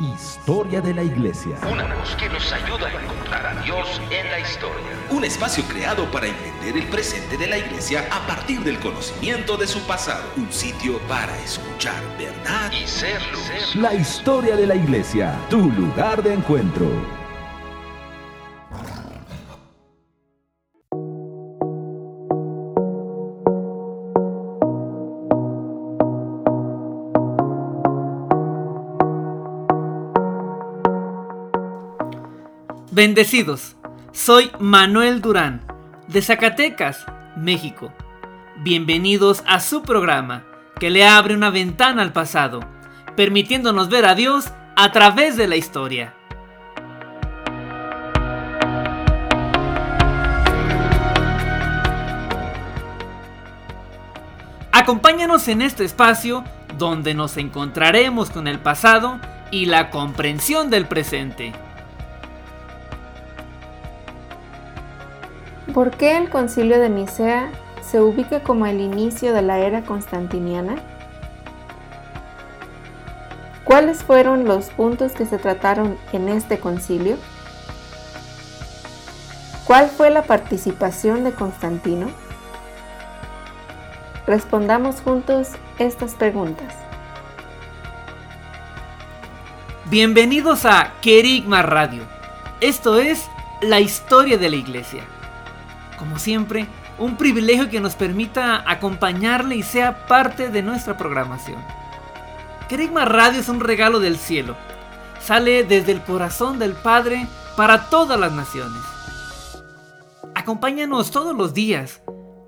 Historia de la Iglesia. Una voz que nos ayuda a encontrar a Dios en la historia. Un espacio creado para entender el presente de la Iglesia a partir del conocimiento de su pasado. Un sitio para escuchar verdad y ser luz. La historia de la Iglesia, tu lugar de encuentro. Bendecidos, soy Manuel Durán, de Zacatecas, México. Bienvenidos a su programa, que le abre una ventana al pasado, permitiéndonos ver a Dios a través de la historia. Acompáñanos en este espacio donde nos encontraremos con el pasado y la comprensión del presente. ¿Por qué el concilio de Nicea se ubica como el inicio de la era constantiniana? ¿Cuáles fueron los puntos que se trataron en este concilio? ¿Cuál fue la participación de Constantino? Respondamos juntos estas preguntas. Bienvenidos a Querigma Radio. Esto es la historia de la iglesia. Como siempre, un privilegio que nos permita acompañarle y sea parte de nuestra programación. Querigma Radio es un regalo del cielo. Sale desde el corazón del Padre para todas las naciones. Acompáñanos todos los días.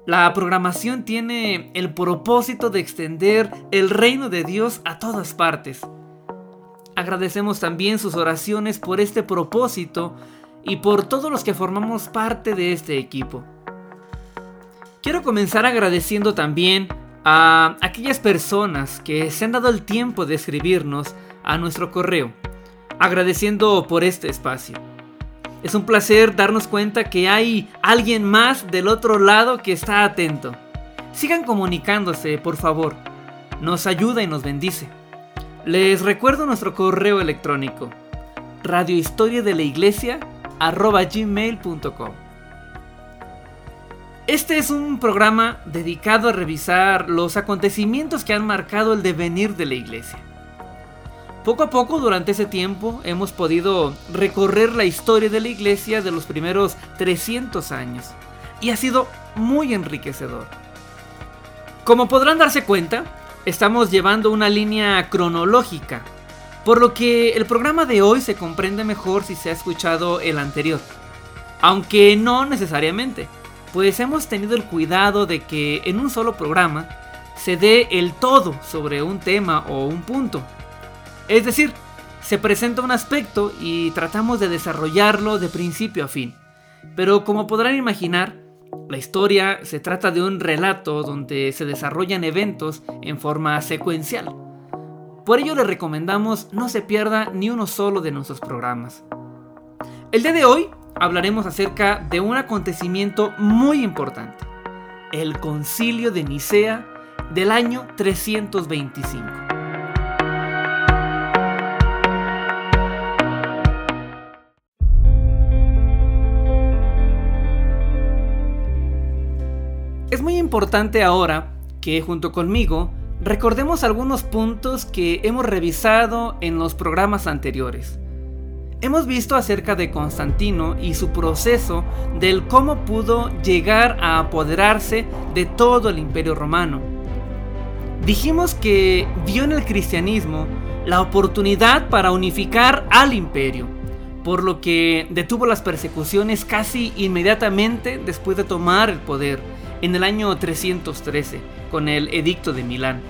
La programación tiene el propósito de extender el reino de Dios a todas partes. Agradecemos también sus oraciones por este propósito y por todos los que formamos parte de este equipo. Quiero comenzar agradeciendo también a aquellas personas que se han dado el tiempo de escribirnos a nuestro correo, agradeciendo por este espacio. Es un placer darnos cuenta que hay alguien más del otro lado que está atento. Sigan comunicándose, por favor. Nos ayuda y nos bendice. Les recuerdo nuestro correo electrónico radiohistoria de la iglesia gmail.com. Este es un programa dedicado a revisar los acontecimientos que han marcado el devenir de la iglesia. Poco a poco durante ese tiempo hemos podido recorrer la historia de la iglesia de los primeros 300 años y ha sido muy enriquecedor. Como podrán darse cuenta, estamos llevando una línea cronológica por lo que el programa de hoy se comprende mejor si se ha escuchado el anterior. Aunque no necesariamente, pues hemos tenido el cuidado de que en un solo programa se dé el todo sobre un tema o un punto. Es decir, se presenta un aspecto y tratamos de desarrollarlo de principio a fin. Pero como podrán imaginar, la historia se trata de un relato donde se desarrollan eventos en forma secuencial. Por ello le recomendamos no se pierda ni uno solo de nuestros programas. El día de hoy hablaremos acerca de un acontecimiento muy importante, el concilio de Nicea del año 325. Es muy importante ahora que junto conmigo Recordemos algunos puntos que hemos revisado en los programas anteriores. Hemos visto acerca de Constantino y su proceso del cómo pudo llegar a apoderarse de todo el imperio romano. Dijimos que vio en el cristianismo la oportunidad para unificar al imperio, por lo que detuvo las persecuciones casi inmediatamente después de tomar el poder en el año 313 con el Edicto de Milán.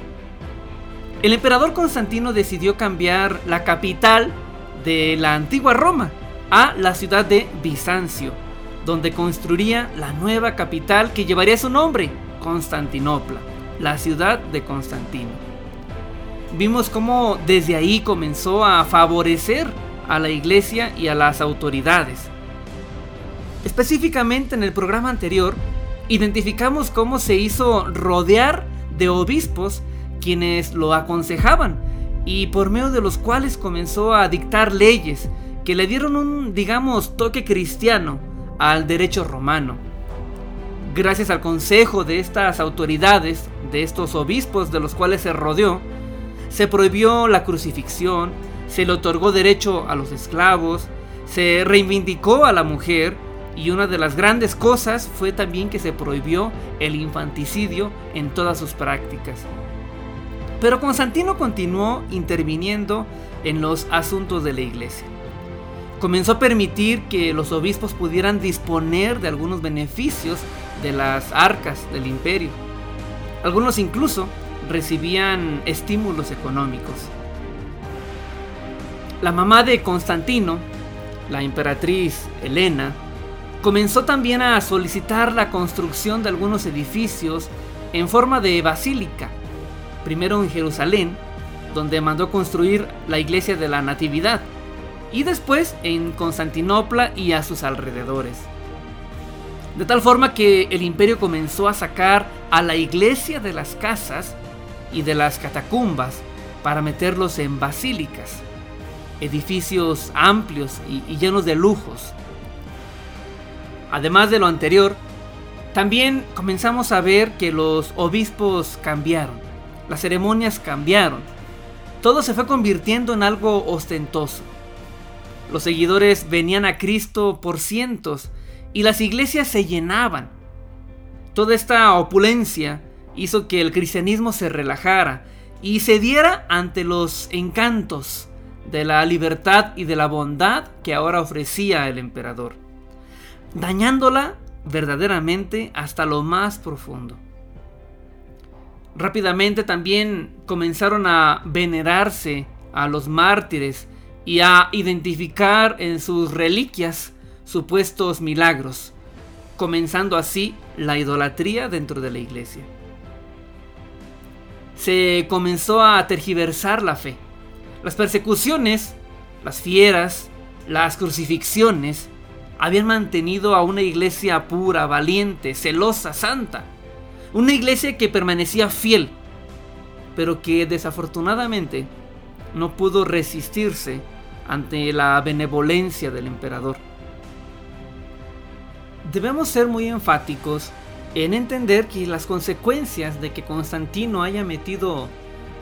El emperador Constantino decidió cambiar la capital de la antigua Roma a la ciudad de Bizancio, donde construiría la nueva capital que llevaría su nombre, Constantinopla, la ciudad de Constantino. Vimos cómo desde ahí comenzó a favorecer a la iglesia y a las autoridades. Específicamente en el programa anterior identificamos cómo se hizo rodear de obispos quienes lo aconsejaban y por medio de los cuales comenzó a dictar leyes que le dieron un, digamos, toque cristiano al derecho romano. Gracias al consejo de estas autoridades, de estos obispos de los cuales se rodeó, se prohibió la crucifixión, se le otorgó derecho a los esclavos, se reivindicó a la mujer y una de las grandes cosas fue también que se prohibió el infanticidio en todas sus prácticas. Pero Constantino continuó interviniendo en los asuntos de la iglesia. Comenzó a permitir que los obispos pudieran disponer de algunos beneficios de las arcas del imperio. Algunos incluso recibían estímulos económicos. La mamá de Constantino, la emperatriz Helena, comenzó también a solicitar la construcción de algunos edificios en forma de basílica primero en Jerusalén, donde mandó construir la iglesia de la Natividad, y después en Constantinopla y a sus alrededores. De tal forma que el imperio comenzó a sacar a la iglesia de las casas y de las catacumbas para meterlos en basílicas, edificios amplios y, y llenos de lujos. Además de lo anterior, también comenzamos a ver que los obispos cambiaron. Las ceremonias cambiaron. Todo se fue convirtiendo en algo ostentoso. Los seguidores venían a Cristo por cientos y las iglesias se llenaban. Toda esta opulencia hizo que el cristianismo se relajara y cediera ante los encantos de la libertad y de la bondad que ahora ofrecía el emperador, dañándola verdaderamente hasta lo más profundo. Rápidamente también comenzaron a venerarse a los mártires y a identificar en sus reliquias supuestos milagros, comenzando así la idolatría dentro de la iglesia. Se comenzó a tergiversar la fe. Las persecuciones, las fieras, las crucifixiones habían mantenido a una iglesia pura, valiente, celosa, santa una iglesia que permanecía fiel, pero que desafortunadamente no pudo resistirse ante la benevolencia del emperador. Debemos ser muy enfáticos en entender que las consecuencias de que Constantino haya metido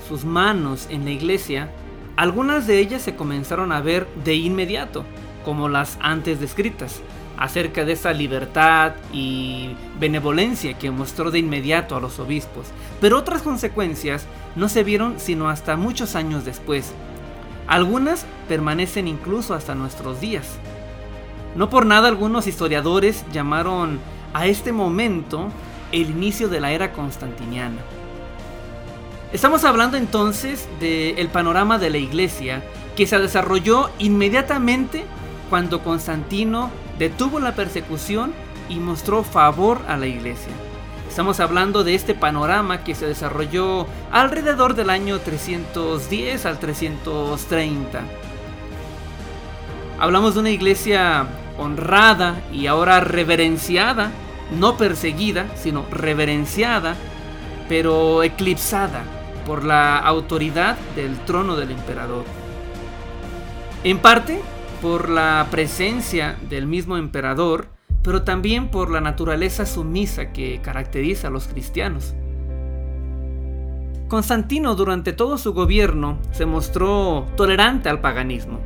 sus manos en la iglesia, algunas de ellas se comenzaron a ver de inmediato, como las antes descritas acerca de esa libertad y benevolencia que mostró de inmediato a los obispos, pero otras consecuencias no se vieron sino hasta muchos años después. Algunas permanecen incluso hasta nuestros días. No por nada algunos historiadores llamaron a este momento el inicio de la era constantiniana. Estamos hablando entonces del panorama de la iglesia que se desarrolló inmediatamente cuando Constantino detuvo la persecución y mostró favor a la iglesia. Estamos hablando de este panorama que se desarrolló alrededor del año 310 al 330. Hablamos de una iglesia honrada y ahora reverenciada, no perseguida, sino reverenciada, pero eclipsada por la autoridad del trono del emperador. En parte, por la presencia del mismo emperador, pero también por la naturaleza sumisa que caracteriza a los cristianos. Constantino durante todo su gobierno se mostró tolerante al paganismo,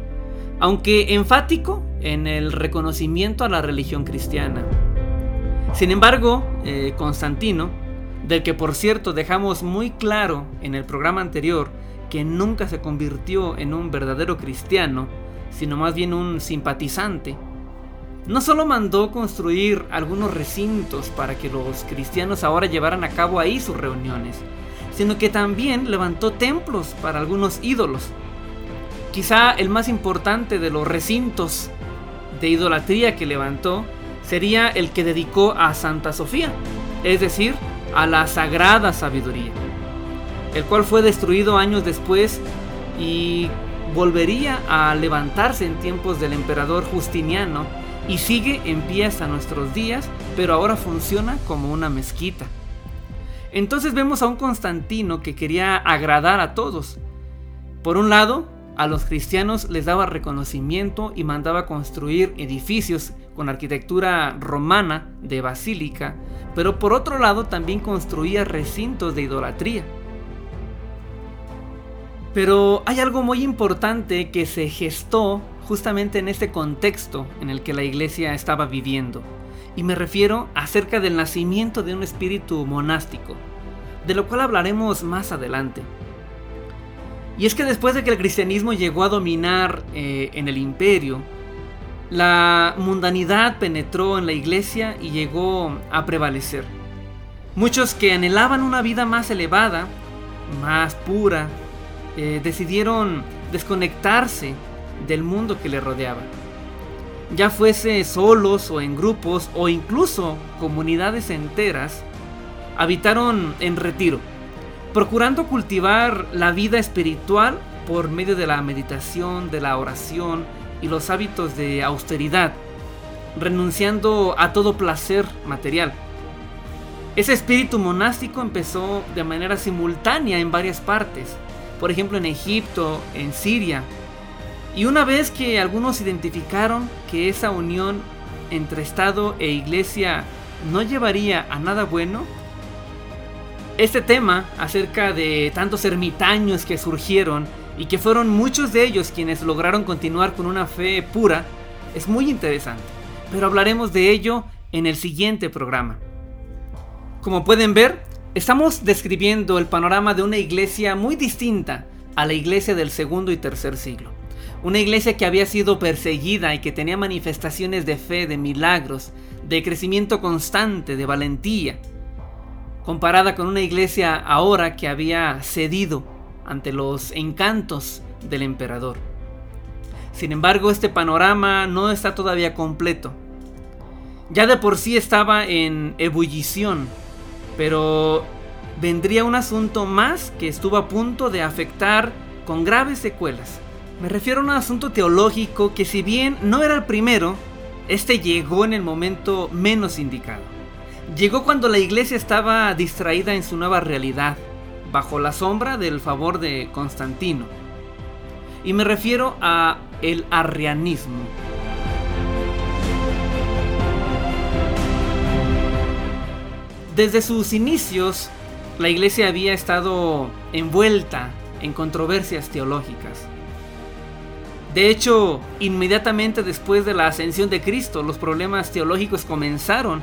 aunque enfático en el reconocimiento a la religión cristiana. Sin embargo, eh, Constantino, del que por cierto dejamos muy claro en el programa anterior que nunca se convirtió en un verdadero cristiano, sino más bien un simpatizante, no solo mandó construir algunos recintos para que los cristianos ahora llevaran a cabo ahí sus reuniones, sino que también levantó templos para algunos ídolos. Quizá el más importante de los recintos de idolatría que levantó sería el que dedicó a Santa Sofía, es decir, a la sagrada sabiduría, el cual fue destruido años después y volvería a levantarse en tiempos del emperador Justiniano y sigue en pie hasta nuestros días, pero ahora funciona como una mezquita. Entonces vemos a un Constantino que quería agradar a todos Por un lado, a los cristianos les daba reconocimiento y mandaba construir edificios con arquitectura romana de basílica, pero por otro lado también construía recintos de idolatría. Pero hay algo muy importante que se gestó justamente en este contexto en el que la iglesia estaba viviendo. Y me refiero acerca del nacimiento de un espíritu monástico, de lo cual hablaremos más adelante. Y es que después de que el cristianismo llegó a dominar eh, en el imperio, la mundanidad penetró en la iglesia y llegó a prevalecer. Muchos que anhelaban una vida más elevada, más pura, eh, decidieron desconectarse del mundo que le rodeaba. Ya fuese solos o en grupos o incluso comunidades enteras, habitaron en retiro, procurando cultivar la vida espiritual por medio de la meditación, de la oración y los hábitos de austeridad, renunciando a todo placer material. Ese espíritu monástico empezó de manera simultánea en varias partes, por ejemplo en Egipto, en Siria. Y una vez que algunos identificaron que esa unión entre Estado e Iglesia no llevaría a nada bueno, este tema acerca de tantos ermitaños que surgieron y que fueron muchos de ellos quienes lograron continuar con una fe pura es muy interesante, pero hablaremos de ello en el siguiente programa. Como pueden ver, Estamos describiendo el panorama de una iglesia muy distinta a la iglesia del segundo y tercer siglo. Una iglesia que había sido perseguida y que tenía manifestaciones de fe, de milagros, de crecimiento constante, de valentía, comparada con una iglesia ahora que había cedido ante los encantos del emperador. Sin embargo, este panorama no está todavía completo. Ya de por sí estaba en ebullición pero vendría un asunto más que estuvo a punto de afectar con graves secuelas. Me refiero a un asunto teológico que si bien no era el primero, este llegó en el momento menos indicado. Llegó cuando la iglesia estaba distraída en su nueva realidad, bajo la sombra del favor de Constantino. Y me refiero a el arrianismo. Desde sus inicios, la iglesia había estado envuelta en controversias teológicas. De hecho, inmediatamente después de la ascensión de Cristo, los problemas teológicos comenzaron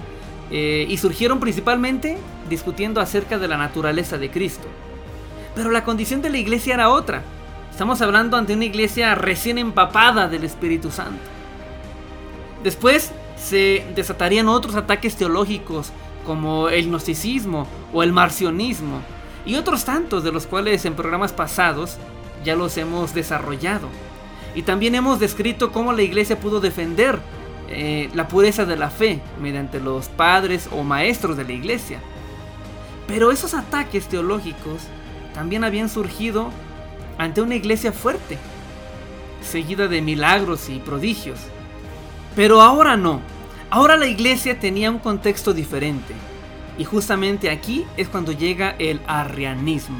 eh, y surgieron principalmente discutiendo acerca de la naturaleza de Cristo. Pero la condición de la iglesia era otra. Estamos hablando ante una iglesia recién empapada del Espíritu Santo. Después se desatarían otros ataques teológicos como el gnosticismo o el marcionismo, y otros tantos de los cuales en programas pasados ya los hemos desarrollado. Y también hemos descrito cómo la iglesia pudo defender eh, la pureza de la fe mediante los padres o maestros de la iglesia. Pero esos ataques teológicos también habían surgido ante una iglesia fuerte, seguida de milagros y prodigios. Pero ahora no, Ahora la iglesia tenía un contexto diferente. Y justamente aquí es cuando llega el arrianismo.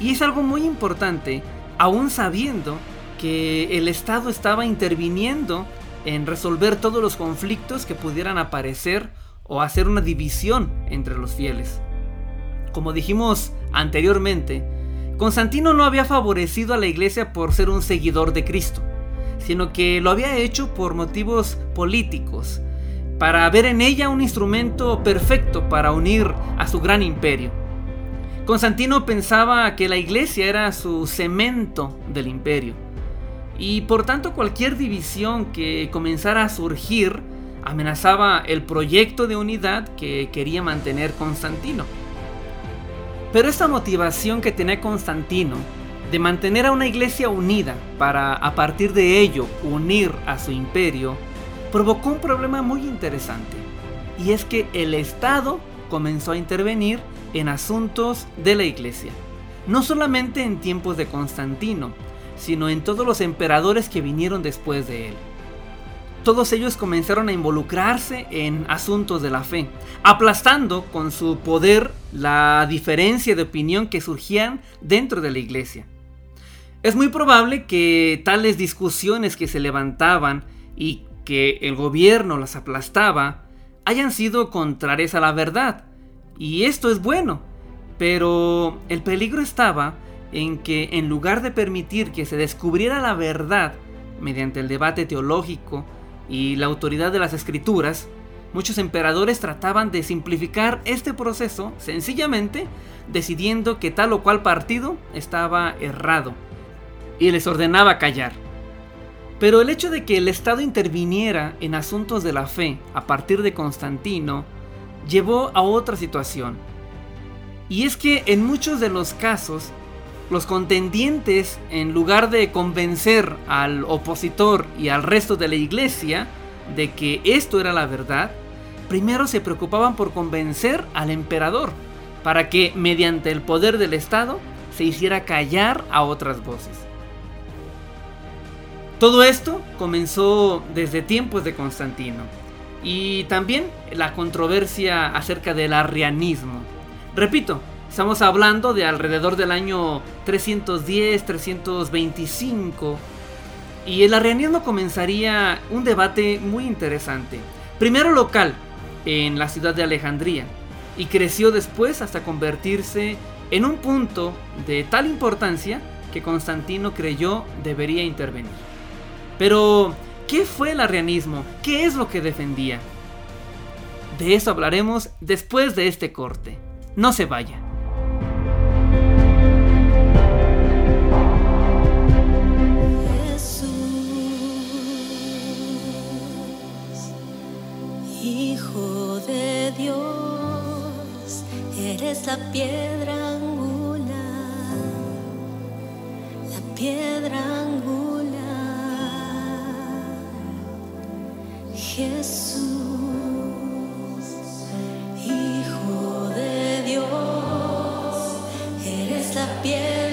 Y es algo muy importante, aún sabiendo que el Estado estaba interviniendo en resolver todos los conflictos que pudieran aparecer o hacer una división entre los fieles. Como dijimos anteriormente, Constantino no había favorecido a la iglesia por ser un seguidor de Cristo sino que lo había hecho por motivos políticos, para ver en ella un instrumento perfecto para unir a su gran imperio. Constantino pensaba que la iglesia era su cemento del imperio, y por tanto cualquier división que comenzara a surgir amenazaba el proyecto de unidad que quería mantener Constantino. Pero esta motivación que tenía Constantino de mantener a una iglesia unida para a partir de ello unir a su imperio, provocó un problema muy interesante. Y es que el Estado comenzó a intervenir en asuntos de la iglesia. No solamente en tiempos de Constantino, sino en todos los emperadores que vinieron después de él. Todos ellos comenzaron a involucrarse en asuntos de la fe, aplastando con su poder la diferencia de opinión que surgían dentro de la iglesia. Es muy probable que tales discusiones que se levantaban y que el gobierno las aplastaba hayan sido contrarias a la verdad. Y esto es bueno. Pero el peligro estaba en que en lugar de permitir que se descubriera la verdad mediante el debate teológico y la autoridad de las escrituras, muchos emperadores trataban de simplificar este proceso sencillamente decidiendo que tal o cual partido estaba errado y les ordenaba callar. Pero el hecho de que el Estado interviniera en asuntos de la fe a partir de Constantino llevó a otra situación. Y es que en muchos de los casos, los contendientes, en lugar de convencer al opositor y al resto de la iglesia de que esto era la verdad, primero se preocupaban por convencer al emperador, para que mediante el poder del Estado se hiciera callar a otras voces. Todo esto comenzó desde tiempos de Constantino y también la controversia acerca del arrianismo. Repito, estamos hablando de alrededor del año 310-325 y el arrianismo comenzaría un debate muy interesante. Primero local, en la ciudad de Alejandría, y creció después hasta convertirse en un punto de tal importancia que Constantino creyó debería intervenir. Pero, ¿qué fue el arrianismo? ¿Qué es lo que defendía? De eso hablaremos después de este corte. No se vaya. Dios, eres la piedra angular, la piedra angular. Jesús, Hijo de Dios, eres la piedra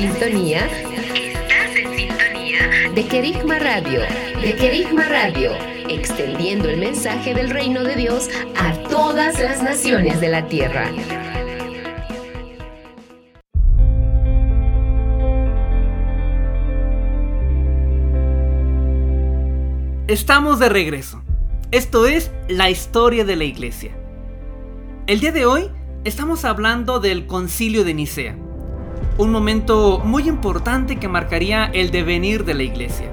sintonía. Estás en sintonía de Querigma Radio. De Querigma Radio. Extendiendo el mensaje del reino de Dios a todas las naciones de la tierra. Estamos de regreso. Esto es la historia de la iglesia. El día de hoy estamos hablando del concilio de Nicea, un momento muy importante que marcaría el devenir de la iglesia.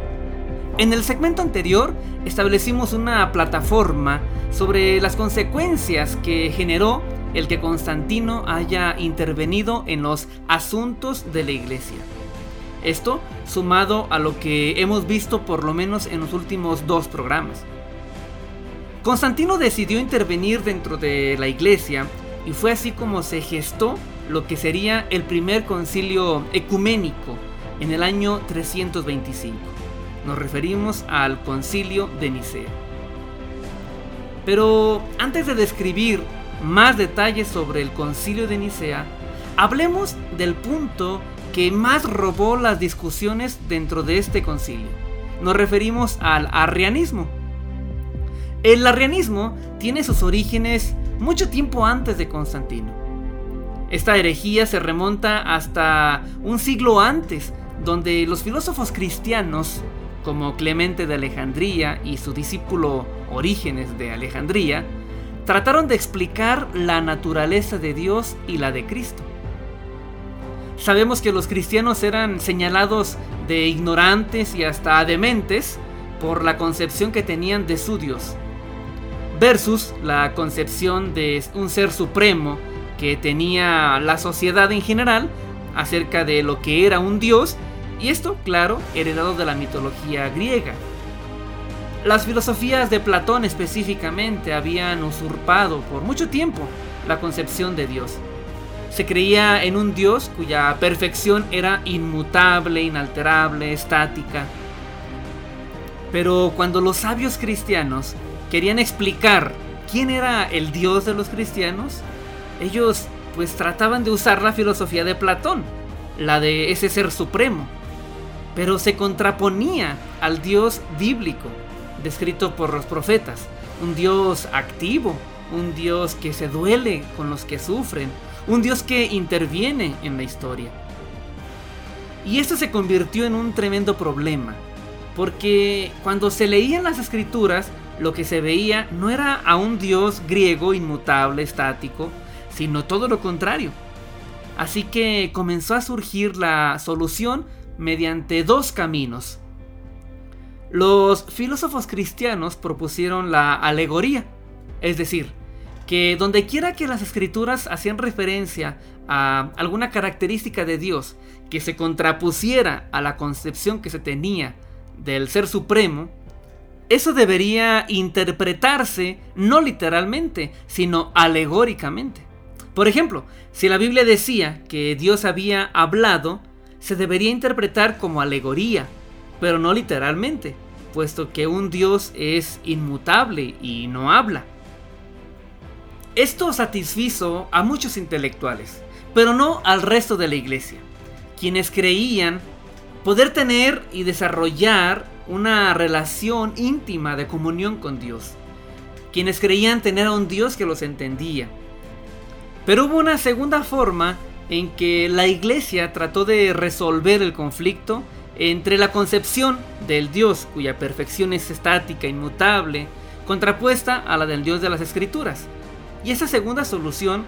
En el segmento anterior establecimos una plataforma sobre las consecuencias que generó el que Constantino haya intervenido en los asuntos de la iglesia. Esto sumado a lo que hemos visto por lo menos en los últimos dos programas. Constantino decidió intervenir dentro de la iglesia y fue así como se gestó lo que sería el primer concilio ecuménico en el año 325. Nos referimos al concilio de Nicea. Pero antes de describir más detalles sobre el concilio de Nicea, hablemos del punto que más robó las discusiones dentro de este concilio. Nos referimos al arrianismo. El arrianismo tiene sus orígenes mucho tiempo antes de Constantino. Esta herejía se remonta hasta un siglo antes, donde los filósofos cristianos, como Clemente de Alejandría y su discípulo Orígenes de Alejandría, trataron de explicar la naturaleza de Dios y la de Cristo. Sabemos que los cristianos eran señalados de ignorantes y hasta dementes por la concepción que tenían de su Dios, versus la concepción de un ser supremo que tenía la sociedad en general acerca de lo que era un Dios, y esto, claro, heredado de la mitología griega. Las filosofías de Platón específicamente habían usurpado por mucho tiempo la concepción de Dios. Se creía en un Dios cuya perfección era inmutable, inalterable, estática. Pero cuando los sabios cristianos querían explicar quién era el Dios de los cristianos, ellos pues trataban de usar la filosofía de Platón, la de ese ser supremo, pero se contraponía al Dios bíblico, descrito por los profetas, un Dios activo, un Dios que se duele con los que sufren, un Dios que interviene en la historia. Y esto se convirtió en un tremendo problema, porque cuando se leían las escrituras, lo que se veía no era a un Dios griego inmutable, estático, sino todo lo contrario. Así que comenzó a surgir la solución mediante dos caminos. Los filósofos cristianos propusieron la alegoría, es decir, que donde quiera que las escrituras hacían referencia a alguna característica de Dios que se contrapusiera a la concepción que se tenía del Ser Supremo, eso debería interpretarse no literalmente, sino alegóricamente. Por ejemplo, si la Biblia decía que Dios había hablado, se debería interpretar como alegoría, pero no literalmente, puesto que un Dios es inmutable y no habla. Esto satisfizo a muchos intelectuales, pero no al resto de la iglesia, quienes creían poder tener y desarrollar una relación íntima de comunión con Dios, quienes creían tener a un Dios que los entendía. Pero hubo una segunda forma en que la iglesia trató de resolver el conflicto entre la concepción del Dios cuya perfección es estática, inmutable, contrapuesta a la del Dios de las Escrituras. Y esa segunda solución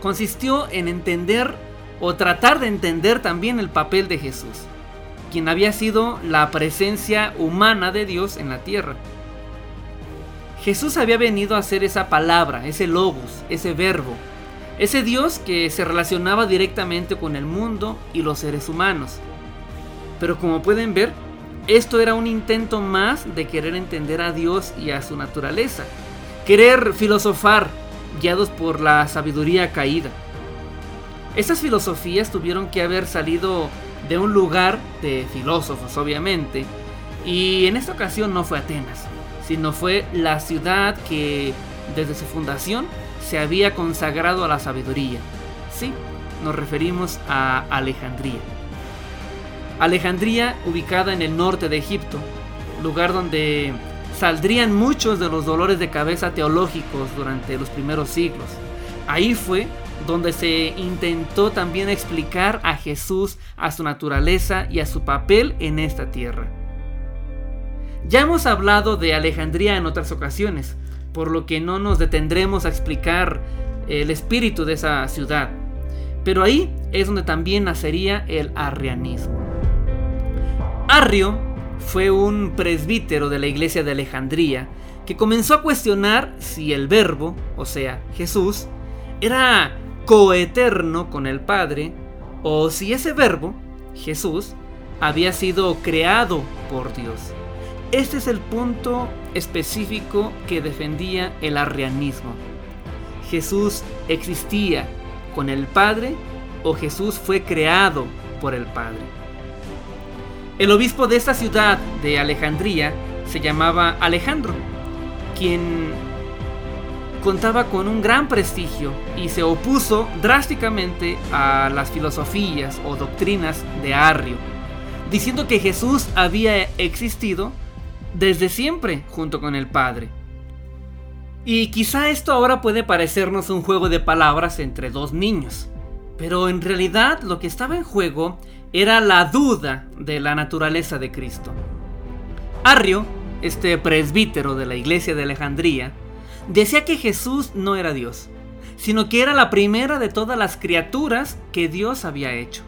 consistió en entender o tratar de entender también el papel de Jesús quien había sido la presencia humana de Dios en la tierra. Jesús había venido a ser esa palabra, ese logos, ese verbo, ese Dios que se relacionaba directamente con el mundo y los seres humanos. Pero como pueden ver, esto era un intento más de querer entender a Dios y a su naturaleza, querer filosofar guiados por la sabiduría caída. Estas filosofías tuvieron que haber salido de un lugar de filósofos, obviamente. Y en esta ocasión no fue Atenas, sino fue la ciudad que desde su fundación se había consagrado a la sabiduría. Sí, nos referimos a Alejandría. Alejandría, ubicada en el norte de Egipto, lugar donde saldrían muchos de los dolores de cabeza teológicos durante los primeros siglos. Ahí fue donde se intentó también explicar a Jesús, a su naturaleza y a su papel en esta tierra. Ya hemos hablado de Alejandría en otras ocasiones, por lo que no nos detendremos a explicar el espíritu de esa ciudad. Pero ahí es donde también nacería el arrianismo. Arrio fue un presbítero de la iglesia de Alejandría que comenzó a cuestionar si el verbo, o sea, Jesús, era coeterno con el Padre, o si ese verbo, Jesús, había sido creado por Dios. Este es el punto específico que defendía el arrianismo. Jesús existía con el Padre o Jesús fue creado por el Padre. El obispo de esta ciudad de Alejandría se llamaba Alejandro, quien contaba con un gran prestigio y se opuso drásticamente a las filosofías o doctrinas de Arrio, diciendo que Jesús había existido desde siempre junto con el Padre. Y quizá esto ahora puede parecernos un juego de palabras entre dos niños, pero en realidad lo que estaba en juego era la duda de la naturaleza de Cristo. Arrio, este presbítero de la iglesia de Alejandría, decía que Jesús no era Dios, sino que era la primera de todas las criaturas que Dios había hecho.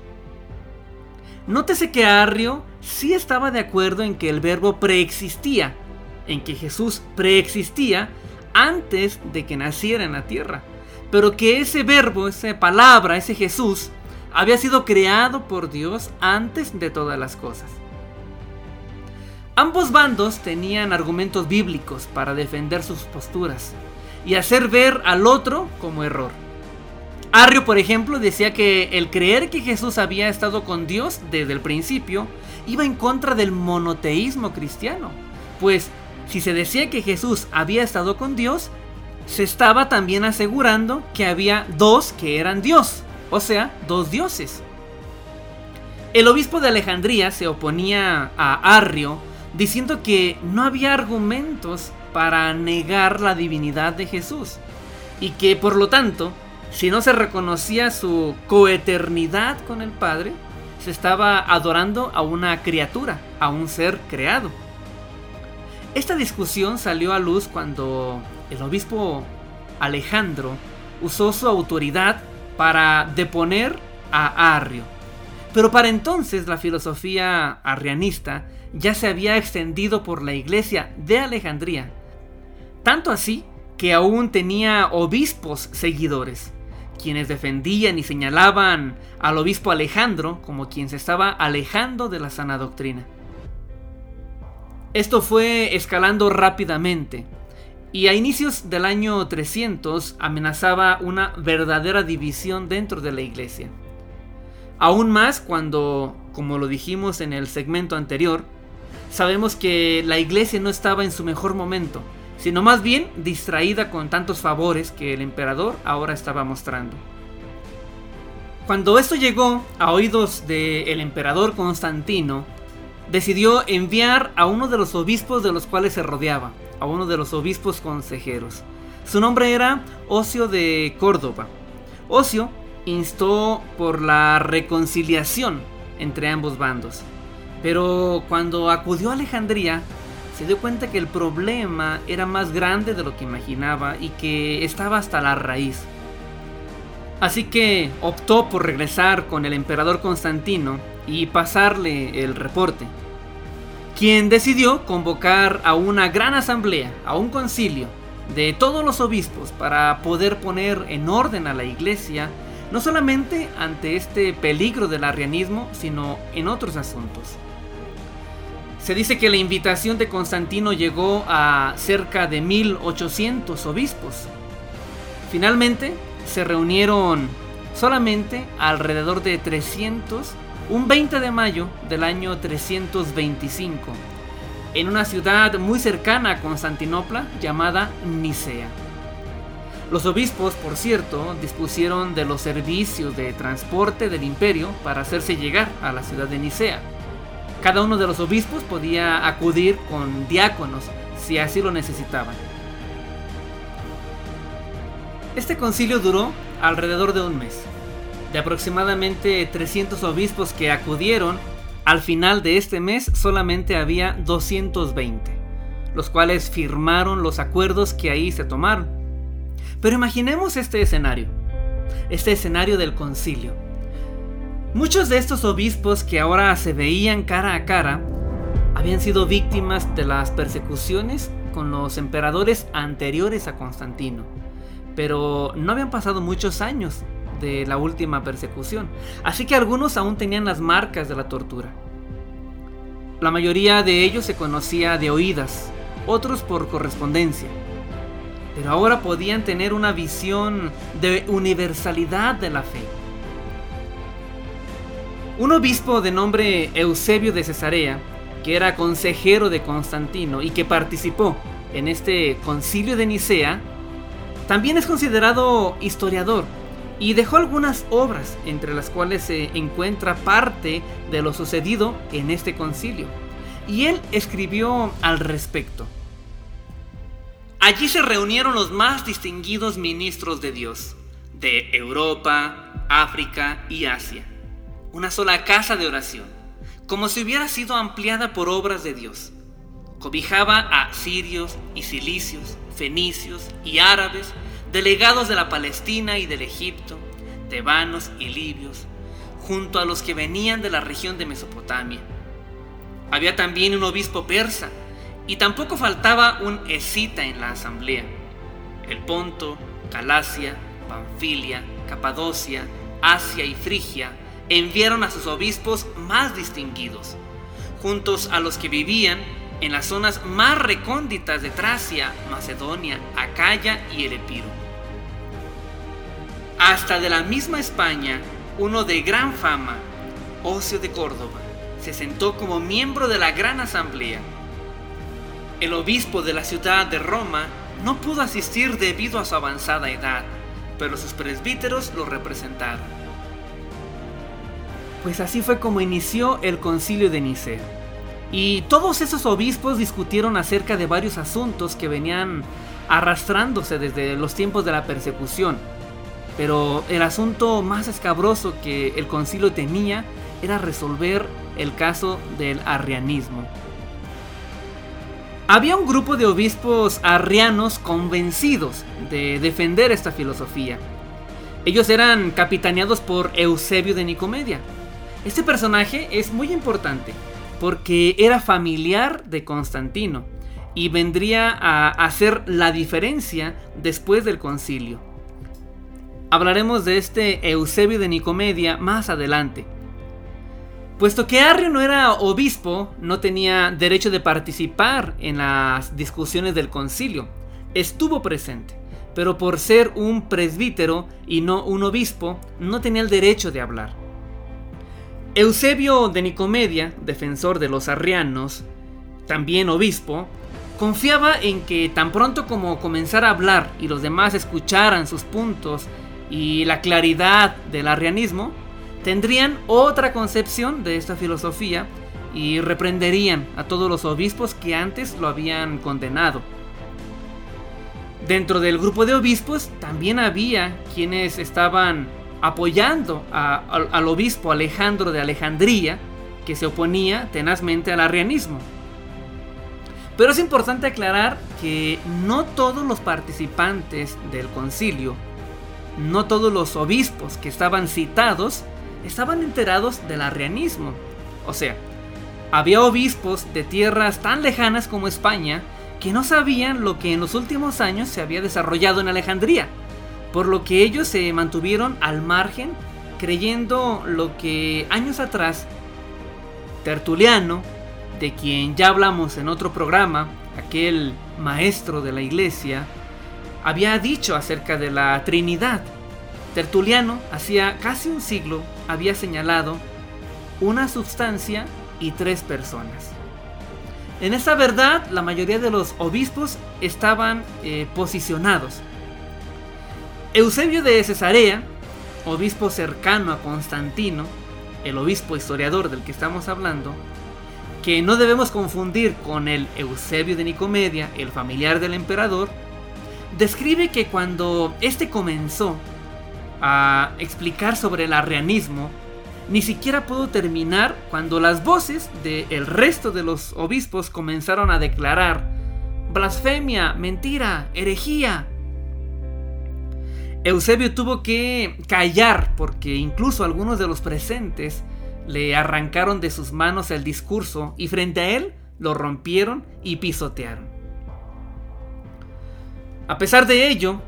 Nótese que Arrio sí estaba de acuerdo en que el verbo preexistía, en que Jesús preexistía antes de que naciera en la tierra, pero que ese verbo, esa palabra, ese Jesús, había sido creado por Dios antes de todas las cosas. Ambos bandos tenían argumentos bíblicos para defender sus posturas y hacer ver al otro como error. Arrio, por ejemplo, decía que el creer que Jesús había estado con Dios desde el principio iba en contra del monoteísmo cristiano, pues si se decía que Jesús había estado con Dios, se estaba también asegurando que había dos que eran Dios, o sea, dos dioses. El obispo de Alejandría se oponía a Arrio diciendo que no había argumentos para negar la divinidad de Jesús y que por lo tanto si no se reconocía su coeternidad con el Padre, se estaba adorando a una criatura, a un ser creado. Esta discusión salió a luz cuando el obispo Alejandro usó su autoridad para deponer a Arrio. Pero para entonces la filosofía arrianista ya se había extendido por la iglesia de Alejandría. Tanto así que aún tenía obispos seguidores quienes defendían y señalaban al obispo Alejandro como quien se estaba alejando de la sana doctrina. Esto fue escalando rápidamente y a inicios del año 300 amenazaba una verdadera división dentro de la iglesia. Aún más cuando, como lo dijimos en el segmento anterior, sabemos que la iglesia no estaba en su mejor momento sino más bien distraída con tantos favores que el emperador ahora estaba mostrando. Cuando esto llegó a oídos del emperador Constantino, decidió enviar a uno de los obispos de los cuales se rodeaba, a uno de los obispos consejeros. Su nombre era Ocio de Córdoba. Ocio instó por la reconciliación entre ambos bandos, pero cuando acudió a Alejandría, se dio cuenta que el problema era más grande de lo que imaginaba y que estaba hasta la raíz. Así que optó por regresar con el emperador Constantino y pasarle el reporte, quien decidió convocar a una gran asamblea, a un concilio de todos los obispos para poder poner en orden a la iglesia, no solamente ante este peligro del arrianismo, sino en otros asuntos. Se dice que la invitación de Constantino llegó a cerca de 1800 obispos. Finalmente, se reunieron solamente alrededor de 300 un 20 de mayo del año 325 en una ciudad muy cercana a Constantinopla llamada Nicea. Los obispos, por cierto, dispusieron de los servicios de transporte del imperio para hacerse llegar a la ciudad de Nicea. Cada uno de los obispos podía acudir con diáconos si así lo necesitaban. Este concilio duró alrededor de un mes. De aproximadamente 300 obispos que acudieron, al final de este mes solamente había 220, los cuales firmaron los acuerdos que ahí se tomaron. Pero imaginemos este escenario, este escenario del concilio. Muchos de estos obispos que ahora se veían cara a cara habían sido víctimas de las persecuciones con los emperadores anteriores a Constantino, pero no habían pasado muchos años de la última persecución, así que algunos aún tenían las marcas de la tortura. La mayoría de ellos se conocía de oídas, otros por correspondencia, pero ahora podían tener una visión de universalidad de la fe. Un obispo de nombre Eusebio de Cesarea, que era consejero de Constantino y que participó en este concilio de Nicea, también es considerado historiador y dejó algunas obras entre las cuales se encuentra parte de lo sucedido en este concilio. Y él escribió al respecto. Allí se reunieron los más distinguidos ministros de Dios, de Europa, África y Asia. Una sola casa de oración, como si hubiera sido ampliada por obras de Dios. Cobijaba a sirios y cilicios, fenicios y árabes, delegados de la Palestina y del Egipto, tebanos y libios, junto a los que venían de la región de Mesopotamia. Había también un obispo persa, y tampoco faltaba un escita en la asamblea. El Ponto, Galacia, Panfilia, Capadocia, Asia y Frigia enviaron a sus obispos más distinguidos, juntos a los que vivían en las zonas más recónditas de Tracia, Macedonia, Acaya y el Epiro. Hasta de la misma España, uno de gran fama, Ocio de Córdoba, se sentó como miembro de la Gran Asamblea. El obispo de la ciudad de Roma no pudo asistir debido a su avanzada edad, pero sus presbíteros lo representaron. Pues así fue como inició el concilio de Nicea. Y todos esos obispos discutieron acerca de varios asuntos que venían arrastrándose desde los tiempos de la persecución pero el asunto más escabroso que el concilio tenía era resolver el caso del arrianismo. Había un grupo de obispos arrianos convencidos de defender esta filosofía. Ellos eran capitaneados por Eusebio de Nicomedia. Este personaje es muy importante porque era familiar de Constantino y vendría a hacer la diferencia después del concilio. Hablaremos de este Eusebio de Nicomedia más adelante. Puesto que Arrio no era obispo, no tenía derecho de participar en las discusiones del concilio. Estuvo presente, pero por ser un presbítero y no un obispo, no tenía el derecho de hablar. Eusebio de Nicomedia, defensor de los arrianos, también obispo, confiaba en que tan pronto como comenzara a hablar y los demás escucharan sus puntos y la claridad del arrianismo, tendrían otra concepción de esta filosofía y reprenderían a todos los obispos que antes lo habían condenado. Dentro del grupo de obispos también había quienes estaban apoyando al obispo Alejandro de Alejandría, que se oponía tenazmente al arrianismo. Pero es importante aclarar que no todos los participantes del concilio no todos los obispos que estaban citados estaban enterados del arrianismo. O sea, había obispos de tierras tan lejanas como España que no sabían lo que en los últimos años se había desarrollado en Alejandría, por lo que ellos se mantuvieron al margen creyendo lo que años atrás Tertuliano, de quien ya hablamos en otro programa, aquel maestro de la iglesia, había dicho acerca de la Trinidad. Tertuliano, hacía casi un siglo, había señalado una sustancia y tres personas. En esta verdad, la mayoría de los obispos estaban eh, posicionados. Eusebio de Cesarea, obispo cercano a Constantino, el obispo historiador del que estamos hablando, que no debemos confundir con el Eusebio de Nicomedia, el familiar del emperador, describe que cuando este comenzó a explicar sobre el arrianismo, ni siquiera pudo terminar cuando las voces del resto de los obispos comenzaron a declarar blasfemia, mentira, herejía. Eusebio tuvo que callar porque incluso algunos de los presentes le arrancaron de sus manos el discurso y frente a él lo rompieron y pisotearon. A pesar de ello,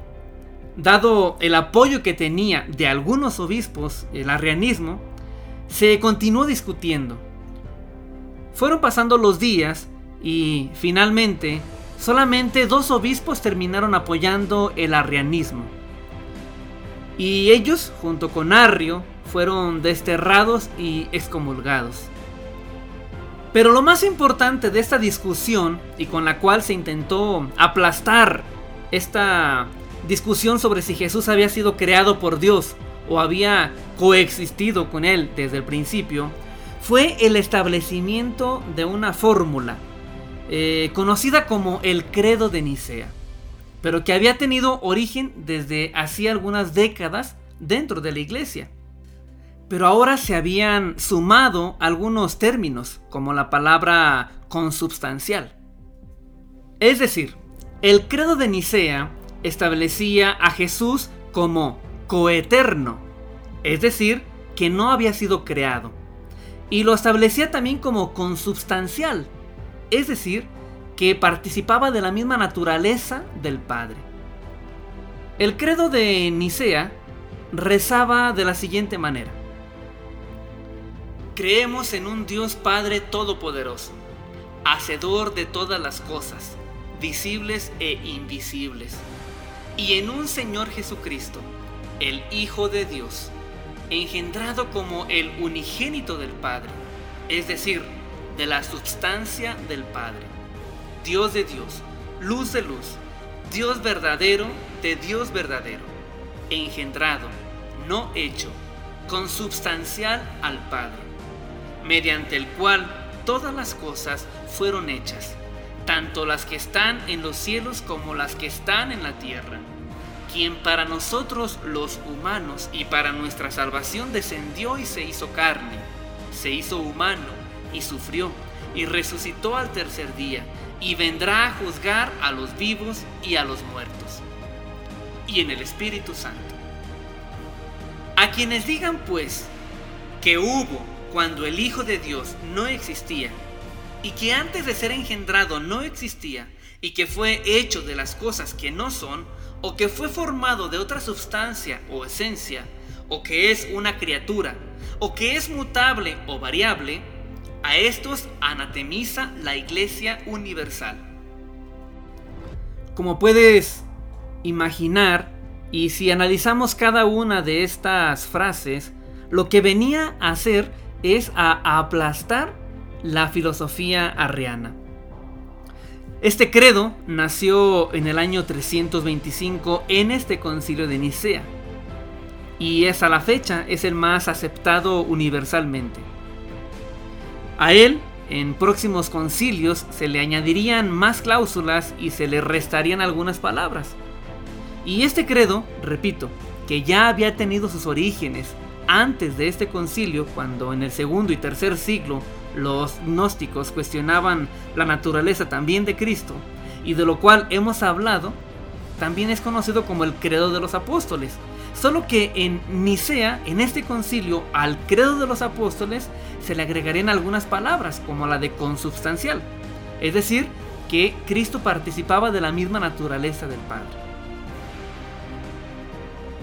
dado el apoyo que tenía de algunos obispos el arrianismo, se continuó discutiendo. Fueron pasando los días y finalmente solamente dos obispos terminaron apoyando el arrianismo. Y ellos, junto con Arrio, fueron desterrados y excomulgados. Pero lo más importante de esta discusión, y con la cual se intentó aplastar esta discusión sobre si Jesús había sido creado por Dios o había coexistido con él desde el principio, fue el establecimiento de una fórmula eh, conocida como el credo de Nicea, pero que había tenido origen desde hacía algunas décadas dentro de la iglesia. Pero ahora se habían sumado algunos términos, como la palabra consubstancial. Es decir, el credo de Nicea establecía a Jesús como coeterno, es decir, que no había sido creado. Y lo establecía también como consubstancial, es decir, que participaba de la misma naturaleza del Padre. El credo de Nicea rezaba de la siguiente manera. Creemos en un Dios Padre Todopoderoso, Hacedor de todas las cosas, visibles e invisibles y en un Señor Jesucristo, el Hijo de Dios, engendrado como el unigénito del Padre, es decir, de la substancia del Padre, Dios de Dios, luz de luz, Dios verdadero de Dios verdadero, engendrado, no hecho, consubstancial al Padre, mediante el cual todas las cosas fueron hechas tanto las que están en los cielos como las que están en la tierra, quien para nosotros los humanos y para nuestra salvación descendió y se hizo carne, se hizo humano y sufrió y resucitó al tercer día y vendrá a juzgar a los vivos y a los muertos. Y en el Espíritu Santo. A quienes digan pues que hubo cuando el Hijo de Dios no existía, y que antes de ser engendrado no existía, y que fue hecho de las cosas que no son, o que fue formado de otra sustancia o esencia, o que es una criatura, o que es mutable o variable, a estos anatemiza la Iglesia Universal. Como puedes imaginar, y si analizamos cada una de estas frases, lo que venía a hacer es a aplastar la filosofía arriana. Este credo nació en el año 325 en este concilio de Nicea y es a la fecha es el más aceptado universalmente. A él, en próximos concilios, se le añadirían más cláusulas y se le restarían algunas palabras. Y este credo, repito, que ya había tenido sus orígenes antes de este concilio, cuando en el segundo y tercer siglo los gnósticos cuestionaban la naturaleza también de Cristo, y de lo cual hemos hablado, también es conocido como el credo de los apóstoles. Solo que en Nicea, en este concilio, al credo de los apóstoles se le agregarían algunas palabras, como la de consubstancial. Es decir, que Cristo participaba de la misma naturaleza del Padre.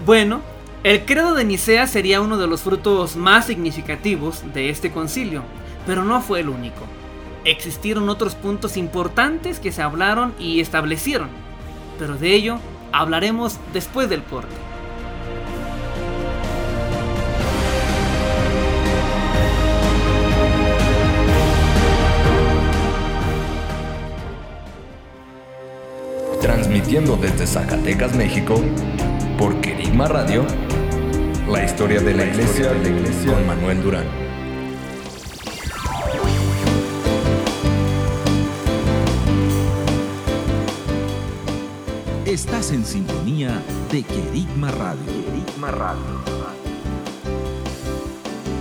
Bueno, el credo de Nicea sería uno de los frutos más significativos de este concilio, pero no fue el único. Existieron otros puntos importantes que se hablaron y establecieron, pero de ello hablaremos después del corte. Transmitiendo desde Zacatecas, México, por Querigma Radio, la historia de la iglesia, de la iglesia con Manuel Durán. Estás en sintonía de Querigma Radio. Querigma Radio.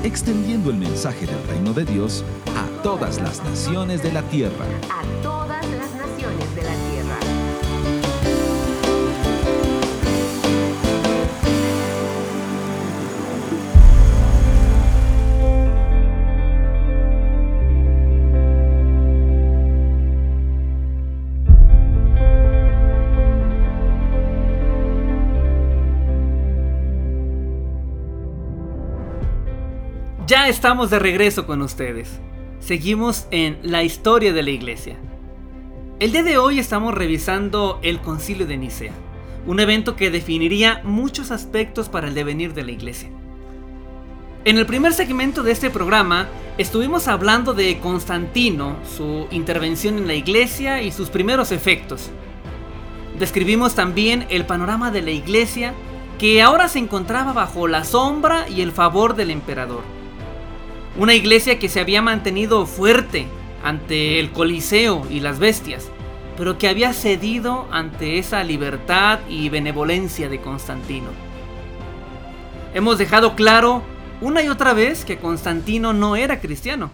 Extendiendo el mensaje del reino de Dios a todas las naciones de la tierra. Estamos de regreso con ustedes. Seguimos en la historia de la iglesia. El día de hoy estamos revisando el concilio de Nicea, un evento que definiría muchos aspectos para el devenir de la iglesia. En el primer segmento de este programa estuvimos hablando de Constantino, su intervención en la iglesia y sus primeros efectos. Describimos también el panorama de la iglesia que ahora se encontraba bajo la sombra y el favor del emperador. Una iglesia que se había mantenido fuerte ante el Coliseo y las bestias, pero que había cedido ante esa libertad y benevolencia de Constantino. Hemos dejado claro una y otra vez que Constantino no era cristiano,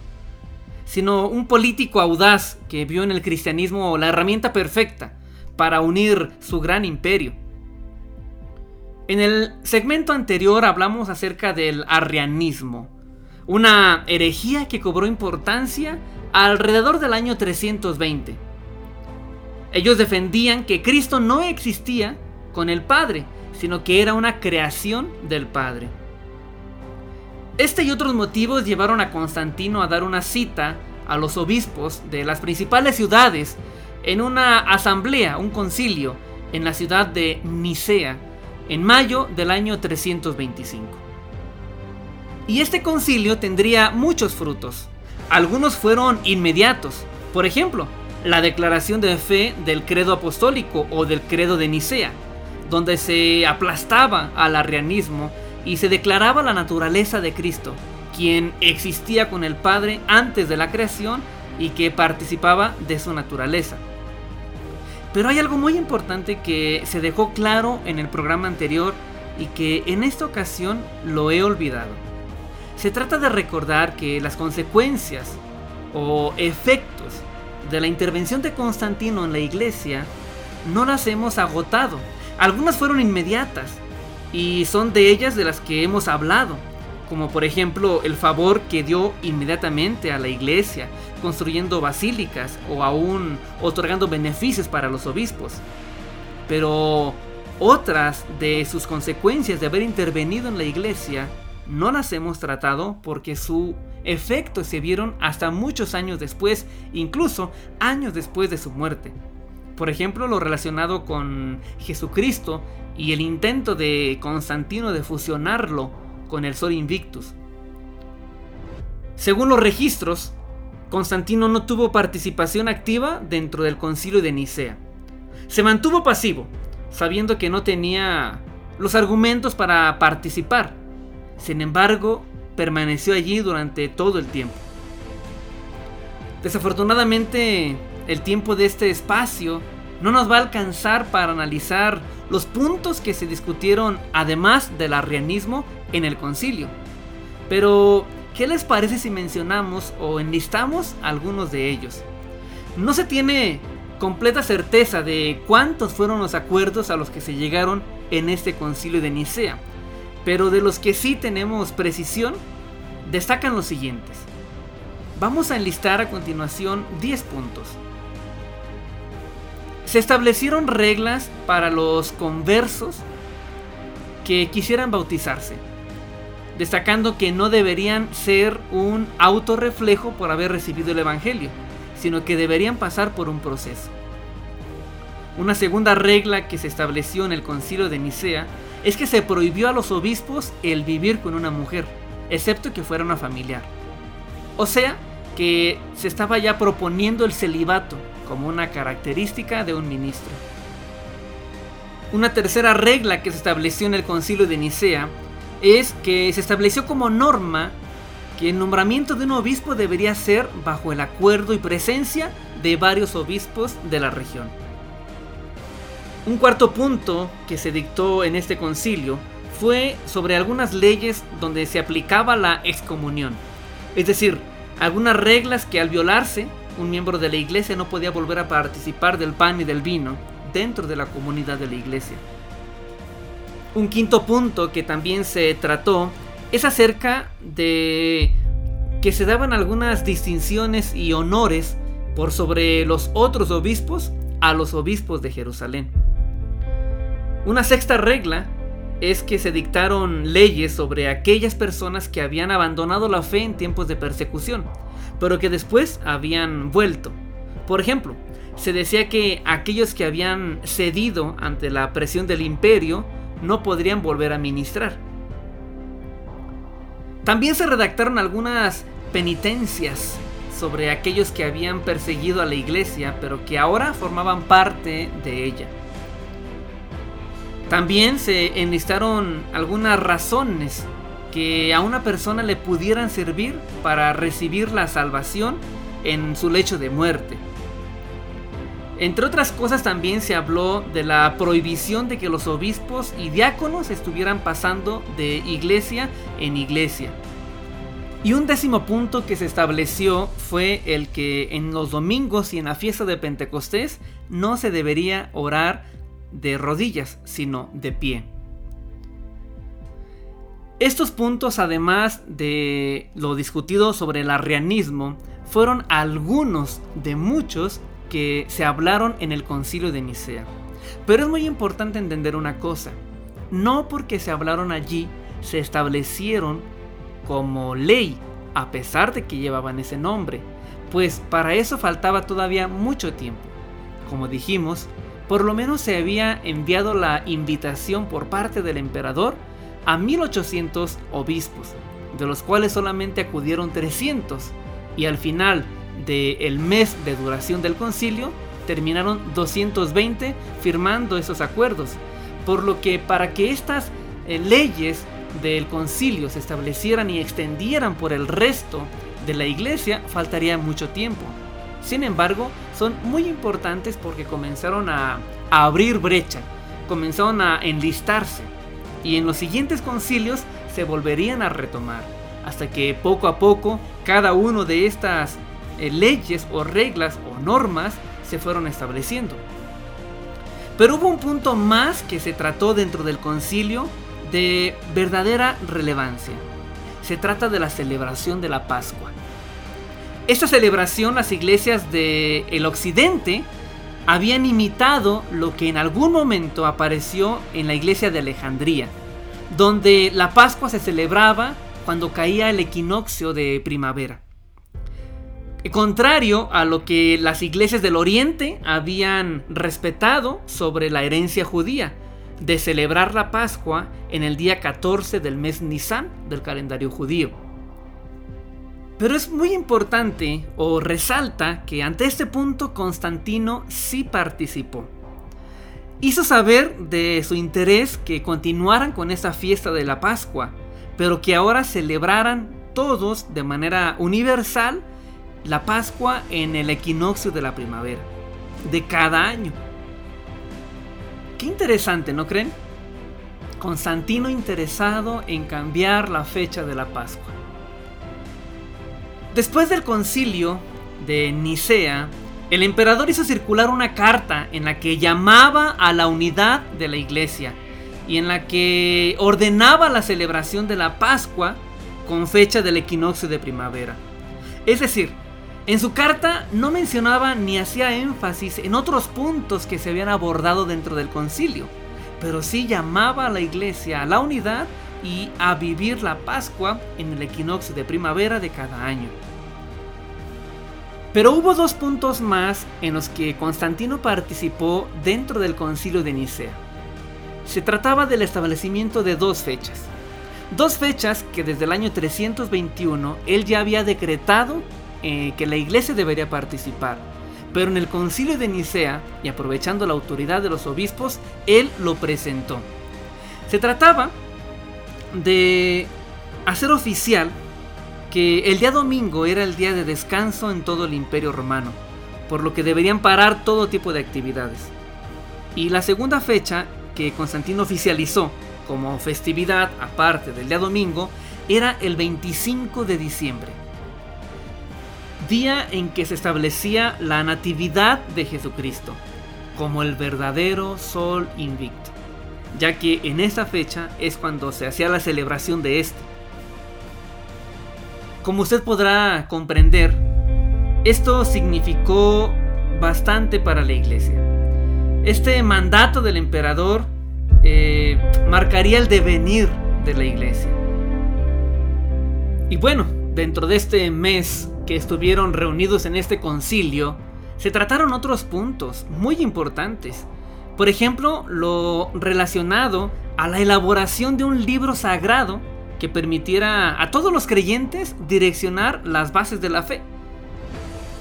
sino un político audaz que vio en el cristianismo la herramienta perfecta para unir su gran imperio. En el segmento anterior hablamos acerca del arrianismo, una herejía que cobró importancia alrededor del año 320. Ellos defendían que Cristo no existía con el Padre, sino que era una creación del Padre. Este y otros motivos llevaron a Constantino a dar una cita a los obispos de las principales ciudades en una asamblea, un concilio, en la ciudad de Nicea, en mayo del año 325. Y este concilio tendría muchos frutos. Algunos fueron inmediatos. Por ejemplo, la declaración de fe del credo apostólico o del credo de Nicea, donde se aplastaba al arrianismo y se declaraba la naturaleza de Cristo, quien existía con el Padre antes de la creación y que participaba de su naturaleza. Pero hay algo muy importante que se dejó claro en el programa anterior y que en esta ocasión lo he olvidado. Se trata de recordar que las consecuencias o efectos de la intervención de Constantino en la iglesia no las hemos agotado. Algunas fueron inmediatas y son de ellas de las que hemos hablado como por ejemplo el favor que dio inmediatamente a la iglesia, construyendo basílicas o aún otorgando beneficios para los obispos. Pero otras de sus consecuencias de haber intervenido en la iglesia no las hemos tratado porque su efecto se vieron hasta muchos años después, incluso años después de su muerte. Por ejemplo, lo relacionado con Jesucristo y el intento de Constantino de fusionarlo con el Sol Invictus. Según los registros, Constantino no tuvo participación activa dentro del concilio de Nicea. Se mantuvo pasivo, sabiendo que no tenía los argumentos para participar. Sin embargo, permaneció allí durante todo el tiempo. Desafortunadamente, el tiempo de este espacio no nos va a alcanzar para analizar los puntos que se discutieron además del arrianismo en el concilio. Pero, ¿qué les parece si mencionamos o enlistamos algunos de ellos? No se tiene completa certeza de cuántos fueron los acuerdos a los que se llegaron en este concilio de Nicea, pero de los que sí tenemos precisión, destacan los siguientes. Vamos a enlistar a continuación 10 puntos. Se establecieron reglas para los conversos que quisieran bautizarse, destacando que no deberían ser un autorreflejo por haber recibido el Evangelio, sino que deberían pasar por un proceso. Una segunda regla que se estableció en el concilio de Nicea es que se prohibió a los obispos el vivir con una mujer, excepto que fuera una familiar. O sea, que se estaba ya proponiendo el celibato como una característica de un ministro. Una tercera regla que se estableció en el concilio de Nicea es que se estableció como norma que el nombramiento de un obispo debería ser bajo el acuerdo y presencia de varios obispos de la región. Un cuarto punto que se dictó en este concilio fue sobre algunas leyes donde se aplicaba la excomunión, es decir, algunas reglas que al violarse un miembro de la iglesia no podía volver a participar del pan y del vino dentro de la comunidad de la iglesia. Un quinto punto que también se trató es acerca de que se daban algunas distinciones y honores por sobre los otros obispos a los obispos de Jerusalén. Una sexta regla es que se dictaron leyes sobre aquellas personas que habían abandonado la fe en tiempos de persecución, pero que después habían vuelto. Por ejemplo, se decía que aquellos que habían cedido ante la presión del imperio no podrían volver a ministrar. También se redactaron algunas penitencias sobre aquellos que habían perseguido a la iglesia, pero que ahora formaban parte de ella. También se enlistaron algunas razones que a una persona le pudieran servir para recibir la salvación en su lecho de muerte. Entre otras cosas también se habló de la prohibición de que los obispos y diáconos estuvieran pasando de iglesia en iglesia. Y un décimo punto que se estableció fue el que en los domingos y en la fiesta de Pentecostés no se debería orar de rodillas, sino de pie. Estos puntos, además de lo discutido sobre el arrianismo, fueron algunos de muchos que se hablaron en el concilio de Nicea. Pero es muy importante entender una cosa. No porque se hablaron allí, se establecieron como ley, a pesar de que llevaban ese nombre, pues para eso faltaba todavía mucho tiempo. Como dijimos, por lo menos se había enviado la invitación por parte del emperador a 1800 obispos, de los cuales solamente acudieron 300, y al final del mes de duración del concilio terminaron 220 firmando esos acuerdos, por lo que para que estas eh, leyes del concilio se establecieran y extendieran por el resto de la iglesia faltaría mucho tiempo. Sin embargo, son muy importantes porque comenzaron a, abrir brecha, comenzaron a enlistarse y en los siguientes concilios se volverían a retomar, hasta que poco a poco cada uno de estas eh, leyes o reglas o normas se fueron estableciendo. Pero hubo un punto más que se trató dentro del concilio de verdadera relevancia. Se trata de la celebración de la Pascua. Esta celebración las iglesias del occidente habían imitado lo que en algún momento apareció en la iglesia de Alejandría, donde la Pascua se celebraba cuando caía el equinoccio de primavera. Contrario a lo que las iglesias del oriente habían respetado sobre la herencia judía, de celebrar la Pascua en el día 14 del mes Nisan del calendario judío. Pero es muy importante o resalta que ante este punto Constantino sí participó. Hizo saber de su interés que continuaran con esa fiesta de la Pascua, pero que ahora celebraran todos de manera universal la Pascua en el equinoccio de la primavera, de cada año. Qué interesante, ¿no creen? Constantino interesado en cambiar la fecha de la Pascua. Después del concilio de Nicea, el emperador hizo circular una carta en la que llamaba a la unidad de la iglesia y en la que ordenaba la celebración de la Pascua con fecha del equinoccio de primavera. Es decir, en su carta no mencionaba ni hacía énfasis en otros puntos que se habían abordado dentro del concilio, pero sí llamaba a la iglesia a la unidad y a vivir la Pascua en el equinoccio de primavera de cada año. Pero hubo dos puntos más en los que Constantino participó dentro del concilio de Nicea. Se trataba del establecimiento de dos fechas. Dos fechas que desde el año 321 él ya había decretado eh, que la iglesia debería participar. Pero en el concilio de Nicea, y aprovechando la autoridad de los obispos, él lo presentó. Se trataba de hacer oficial que el día domingo era el día de descanso en todo el imperio romano, por lo que deberían parar todo tipo de actividades. Y la segunda fecha que Constantino oficializó como festividad aparte del día domingo era el 25 de diciembre, día en que se establecía la natividad de Jesucristo como el verdadero sol invicto, ya que en esa fecha es cuando se hacía la celebración de este. Como usted podrá comprender, esto significó bastante para la iglesia. Este mandato del emperador eh, marcaría el devenir de la iglesia. Y bueno, dentro de este mes que estuvieron reunidos en este concilio, se trataron otros puntos muy importantes. Por ejemplo, lo relacionado a la elaboración de un libro sagrado que permitiera a todos los creyentes direccionar las bases de la fe.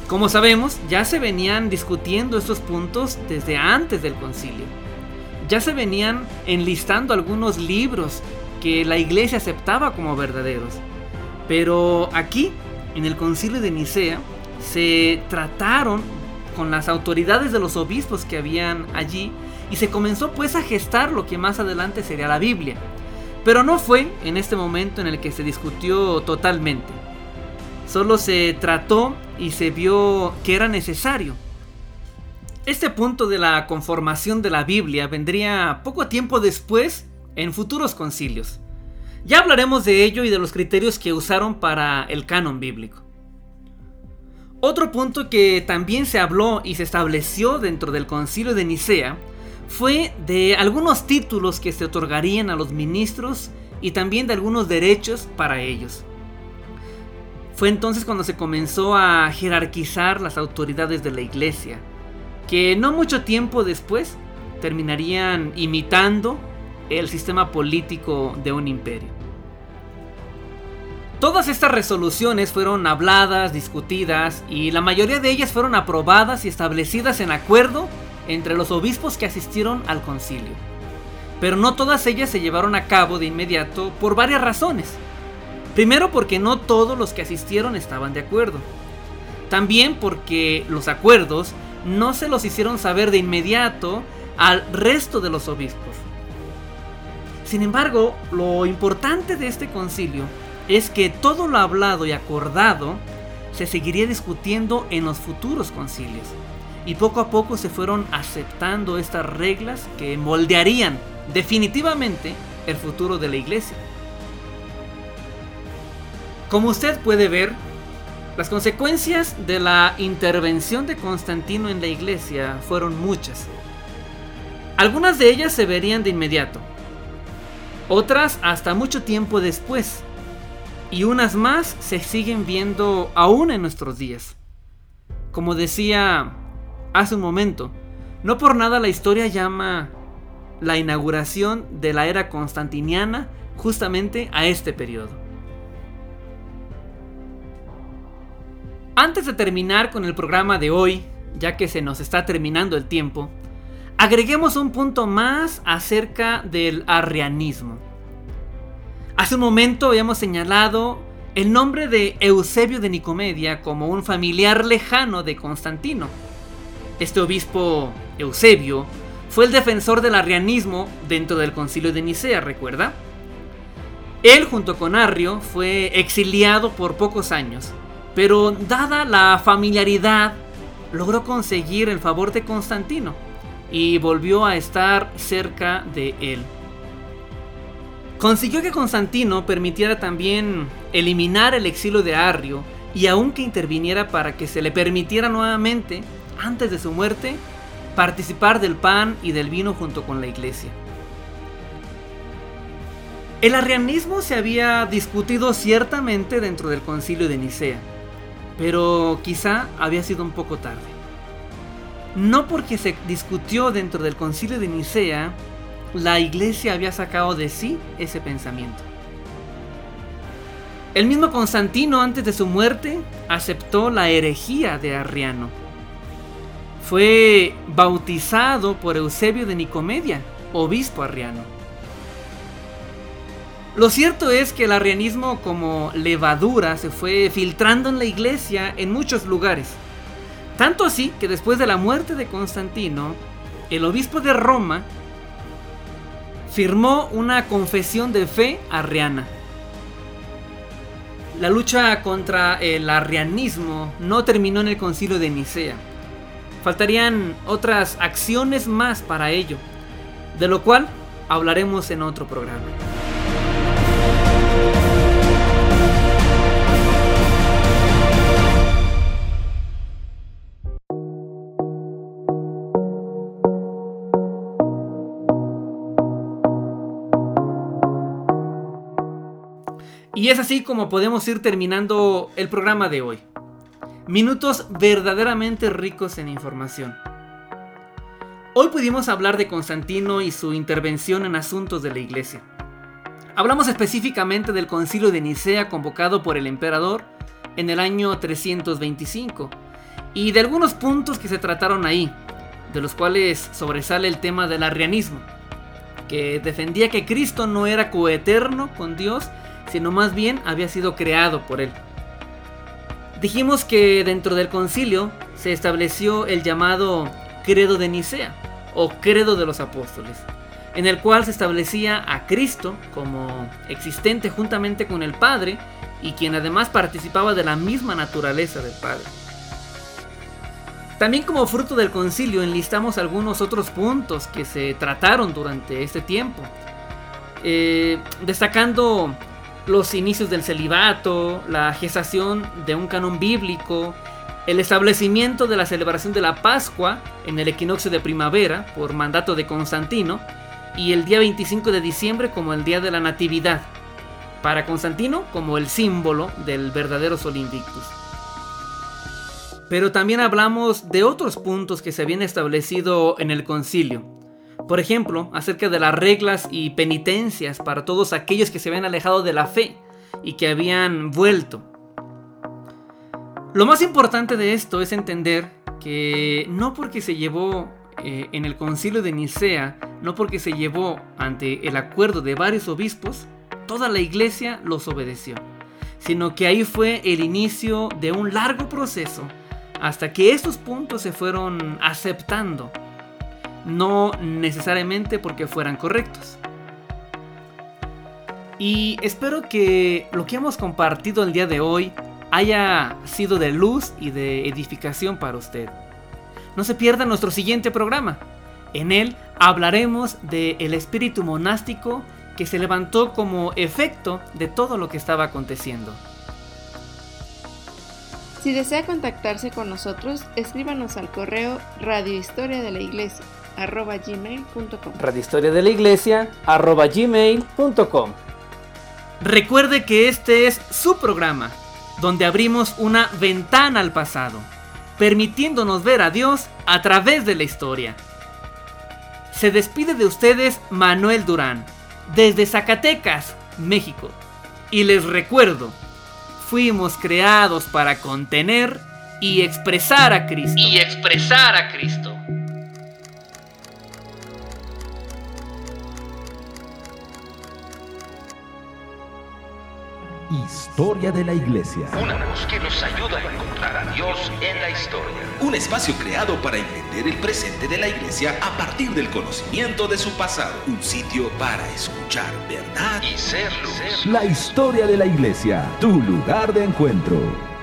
Como sabemos, ya se venían discutiendo estos puntos desde antes del concilio. Ya se venían enlistando algunos libros que la iglesia aceptaba como verdaderos. Pero aquí, en el concilio de Nicea, se trataron con las autoridades de los obispos que habían allí y se comenzó pues a gestar lo que más adelante sería la Biblia. Pero no fue en este momento en el que se discutió totalmente. Solo se trató y se vio que era necesario. Este punto de la conformación de la Biblia vendría poco tiempo después en futuros concilios. Ya hablaremos de ello y de los criterios que usaron para el canon bíblico. Otro punto que también se habló y se estableció dentro del concilio de Nicea fue de algunos títulos que se otorgarían a los ministros y también de algunos derechos para ellos. Fue entonces cuando se comenzó a jerarquizar las autoridades de la iglesia, que no mucho tiempo después terminarían imitando el sistema político de un imperio. Todas estas resoluciones fueron habladas, discutidas y la mayoría de ellas fueron aprobadas y establecidas en acuerdo entre los obispos que asistieron al concilio. Pero no todas ellas se llevaron a cabo de inmediato por varias razones. Primero porque no todos los que asistieron estaban de acuerdo. También porque los acuerdos no se los hicieron saber de inmediato al resto de los obispos. Sin embargo, lo importante de este concilio es que todo lo hablado y acordado se seguiría discutiendo en los futuros concilios y poco a poco se fueron aceptando estas reglas que moldearían definitivamente el futuro de la iglesia. Como usted puede ver, las consecuencias de la intervención de Constantino en la iglesia fueron muchas. Algunas de ellas se verían de inmediato, otras hasta mucho tiempo después, y unas más se siguen viendo aún en nuestros días. Como decía hace un momento. No por nada la historia llama la inauguración de la era constantiniana justamente a este periodo. Antes de terminar con el programa de hoy, ya que se nos está terminando el tiempo, agreguemos un punto más acerca del arrianismo. Hace un momento habíamos señalado el nombre de Eusebio de Nicomedia como un familiar lejano de Constantino. Este obispo Eusebio fue el defensor del arrianismo dentro del concilio de Nicea, ¿recuerda? Él junto con Arrio fue exiliado por pocos años, pero dada la familiaridad, logró conseguir el favor de Constantino y volvió a estar cerca de él. Consiguió que Constantino permitiera también eliminar el exilio de Arrio y aunque interviniera para que se le permitiera nuevamente antes de su muerte, participar del pan y del vino junto con la iglesia. El arrianismo se había discutido ciertamente dentro del concilio de Nicea, pero quizá había sido un poco tarde. No porque se discutió dentro del concilio de Nicea, la iglesia había sacado de sí ese pensamiento. El mismo Constantino antes de su muerte aceptó la herejía de Arriano fue bautizado por Eusebio de Nicomedia, obispo arriano. Lo cierto es que el arrianismo como levadura se fue filtrando en la iglesia en muchos lugares. Tanto así que después de la muerte de Constantino, el obispo de Roma firmó una confesión de fe arriana. La lucha contra el arrianismo no terminó en el concilio de Nicea Faltarían otras acciones más para ello, de lo cual hablaremos en otro programa. Y es así como podemos ir terminando el programa de hoy. Minutos verdaderamente ricos en información. Hoy pudimos hablar de Constantino y su intervención en asuntos de la iglesia. Hablamos específicamente del concilio de Nicea convocado por el emperador en el año 325 y de algunos puntos que se trataron ahí, de los cuales sobresale el tema del arrianismo, que defendía que Cristo no era coeterno con Dios, sino más bien había sido creado por él. Dijimos que dentro del concilio se estableció el llamado credo de Nicea o credo de los apóstoles, en el cual se establecía a Cristo como existente juntamente con el Padre y quien además participaba de la misma naturaleza del Padre. También como fruto del concilio enlistamos algunos otros puntos que se trataron durante este tiempo, eh, destacando los inicios del celibato, la gestación de un canon bíblico, el establecimiento de la celebración de la Pascua en el equinoccio de primavera por mandato de Constantino y el día 25 de diciembre como el día de la Natividad, para Constantino como el símbolo del verdadero Sol Invictus. Pero también hablamos de otros puntos que se habían establecido en el concilio. Por ejemplo, acerca de las reglas y penitencias para todos aquellos que se habían alejado de la fe y que habían vuelto. Lo más importante de esto es entender que no porque se llevó eh, en el concilio de Nicea, no porque se llevó ante el acuerdo de varios obispos, toda la iglesia los obedeció, sino que ahí fue el inicio de un largo proceso hasta que estos puntos se fueron aceptando, no necesariamente porque fueran correctos. Y espero que lo que hemos compartido el día de hoy haya sido de luz y de edificación para usted. No se pierda nuestro siguiente programa. En él hablaremos del espíritu monástico que se levantó como efecto de todo lo que estaba aconteciendo. Si desea contactarse con nosotros, escríbanos al correo radiohistoria de la iglesia arroba gmail.com radiohistoria de la iglesia arroba gmail.com Recuerde que este es su programa, donde abrimos una ventana al pasado, permitiéndonos ver a Dios a través de la historia. Se despide de ustedes Manuel Durán, desde Zacatecas, México. Y les recuerdo, fuimos creados para contener y expresar a Cristo. Y expresar a Cristo. Historia de la Iglesia. Una voz que nos ayuda a encontrar a Dios en la historia. Un espacio creado para entender el presente de la iglesia a partir del conocimiento de su pasado. Un sitio para escuchar verdad Y ser luz. La historia de la Iglesia, tu lugar de encuentro.